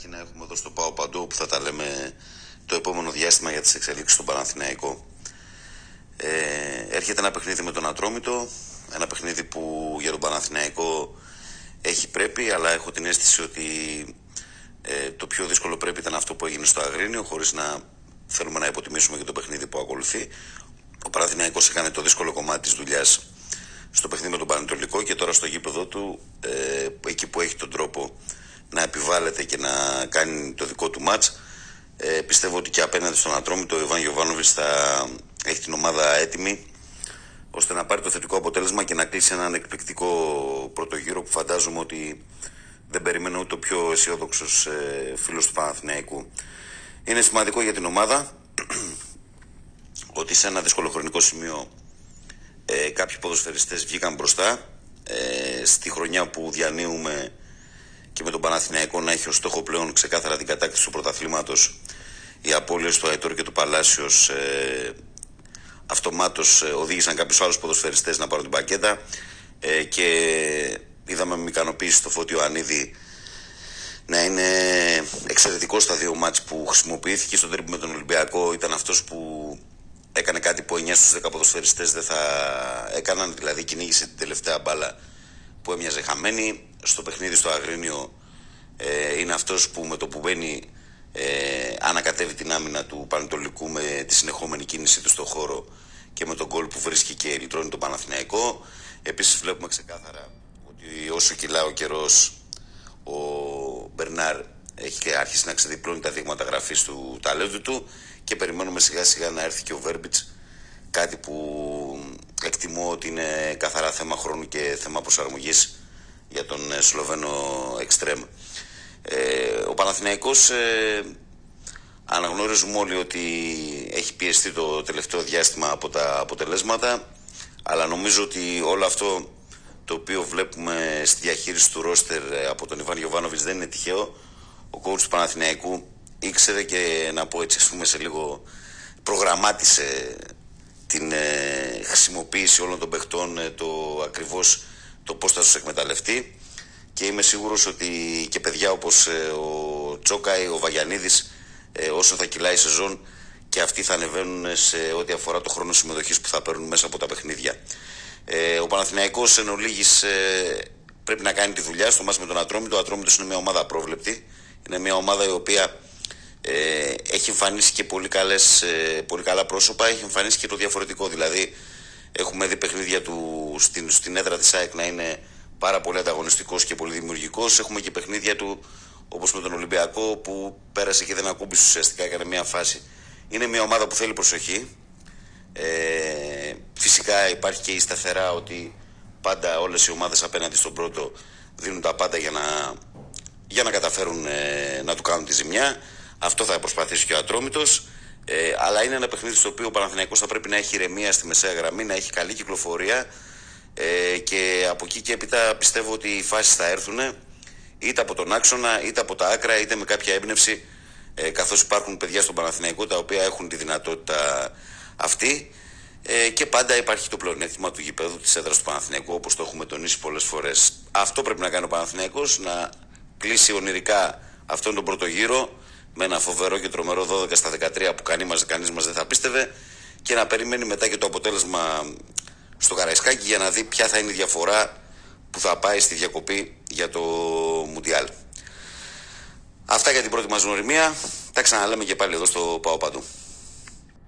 αρχή να έχουμε εδώ στο Πάο Παντού που θα τα λέμε το επόμενο διάστημα για τις εξελίξεις στον Παναθηναϊκό. Ε, έρχεται ένα παιχνίδι με τον Ατρόμητο, ένα παιχνίδι που για τον Παναθηναϊκό έχει πρέπει, αλλά έχω την αίσθηση ότι ε, το πιο δύσκολο πρέπει ήταν αυτό που έγινε στο Αγρίνιο, χωρίς να θέλουμε να υποτιμήσουμε και το παιχνίδι που ακολουθεί. Ο Παναθηναϊκός έκανε το δύσκολο κομμάτι της δουλειάς στο παιχνίδι με τον Πανετολικό και τώρα στο γήπεδο του, ε, εκεί που έχει τον τρόπο να επιβάλλεται και να κάνει το δικό του μάτς. Ε, πιστεύω ότι και απέναντι στον Ατρόμητο ο Ιβάν Γιωβάνοβης θα έχει την ομάδα έτοιμη ώστε να πάρει το θετικό αποτέλεσμα και να κλείσει έναν εκπληκτικό πρώτο γύρο που φαντάζομαι ότι δεν περιμένω ούτε ο πιο αισιόδοξος ε, φίλος του Παναθηναϊκού. Είναι σημαντικό για την ομάδα ότι σε ένα δύσκολο χρονικό σημείο ε, κάποιοι ποδοσφαιριστές βγήκαν μπροστά ε, στη χρονιά που διανύουμε και με τον Παναθηναϊκό να έχει ως στόχο πλέον ξεκάθαρα την κατάκτηση του πρωταθλήματος. Οι απώλειες του Αϊτόρ και του Παλάσιος ε, αυτομάτως ε, οδήγησαν κάποιους άλλους ποδοσφαιριστές να πάρουν την πακέτα ε, και είδαμε με ικανοποίηση το Φώτιο Ανίδη να είναι εξαιρετικό στα δύο μάτς που χρησιμοποιήθηκε στον τρίπο με τον Ολυμπιακό. Ήταν αυτός που έκανε κάτι που 9 στους 10 ποδοσφαιριστές δεν θα έκαναν δηλαδή κυνήγησε την τελευταία μπάλα που έμοιαζε χαμένη στο παιχνίδι στο Αγρίνιο ε, είναι αυτός που με το που μπαίνει ε, ανακατεύει την άμυνα του Πανετολικού με τη συνεχόμενη κίνηση του στο χώρο και με τον γκολ που βρίσκει και λυτρώνει τον Παναθηναϊκό. Επίσης βλέπουμε ξεκάθαρα ότι όσο κυλά ο καιρός ο Μπερνάρ έχει αρχίσει να ξεδιπλώνει τα δείγματα γραφής του ταλέντου του και περιμένουμε σιγά σιγά να έρθει και ο Βέρμπιτς κάτι που εκτιμώ ότι είναι καθαρά θέμα χρόνου και θέμα προσαρμογής για τον ε, Σλοβαίνο Εκστρέμ. Ε, ο Παναθηναϊκός ε, αναγνωρίζουμε όλοι ότι έχει πιεστεί το τελευταίο διάστημα από τα αποτελέσματα αλλά νομίζω ότι όλο αυτό το οποίο βλέπουμε στη διαχείριση του ρόστερ ε, από τον Ιβάν Γιωβάνοβιτς δεν είναι τυχαίο. Ο κόουτς του Παναθηναϊκού ήξερε και να πω έτσι ας πούμε σε λίγο προγραμμάτισε την ε, χρησιμοποίηση όλων των παιχτών ε, το ακριβώς το πώς θα τους εκμεταλλευτεί και είμαι σίγουρος ότι και παιδιά όπως ε, ο Τσόκαη, ο Βαγιανίδης ε, όσο θα κυλάει η σεζόν και αυτοί θα ανεβαίνουν σε ό,τι αφορά το χρόνο συμμετοχής που θα παίρνουν μέσα από τα παιχνίδια. Ε, ο Παναθηναϊκός εν ολίγης, ε, πρέπει να κάνει τη δουλειά στο μας με τον Ατρόμητο. Ο Ατρόμητος είναι μια ομάδα πρόβλεπτη. Είναι μια ομάδα η οποία ε, έχει εμφανίσει και πολύ, καλές, ε, πολύ καλά πρόσωπα, έχει εμφανίσει και το διαφορετικό. Δηλαδή, έχουμε δει παιχνίδια του στην, στην έδρα της ΑΕΚ να είναι πάρα πολύ ανταγωνιστικός και πολύ δημιουργικός. Έχουμε και παιχνίδια του όπως με τον Ολυμπιακό που πέρασε και δεν ακούμπησε ουσιαστικά, έκανε μια φάση. Είναι μια ομάδα που θέλει προσοχή. Ε, φυσικά υπάρχει και η σταθερά ότι πάντα όλες οι ομάδες απέναντι στον πρώτο δίνουν τα πάντα για να, για να καταφέρουν ε, να του κάνουν τη ζημιά. Αυτό θα προσπαθήσει και ο Ατρόμητος. Ε, αλλά είναι ένα παιχνίδι στο οποίο ο Παναθηναϊκός θα πρέπει να έχει ηρεμία στη μεσαία γραμμή, να έχει καλή κυκλοφορία ε, και από εκεί και έπειτα πιστεύω ότι οι φάσεις θα έρθουν είτε από τον άξονα, είτε από τα άκρα, είτε με κάποια έμπνευση ε, καθώς υπάρχουν παιδιά στον Παναθηναϊκό τα οποία έχουν τη δυνατότητα αυτή ε, και πάντα υπάρχει το πλεονέκτημα του γηπέδου της έδρας του Παναθηναϊκού όπως το έχουμε τονίσει πολλές φορές. Αυτό πρέπει να κάνει ο Παναθηναϊκός, να κλείσει ονειρικά αυτόν τον πρώτο γύρο με ένα φοβερό και τρομερό 12 στα 13 που κανείς μας, κανείς μας δεν θα πίστευε και να περιμένει μετά και το αποτέλεσμα στο Καραϊσκάκι για να δει ποια θα είναι η διαφορά που θα πάει στη διακοπή για το Μουντιάλ. Αυτά για την πρώτη μας γνωριμία. Τα ξαναλέμε και πάλι εδώ στο Πάω Παντού.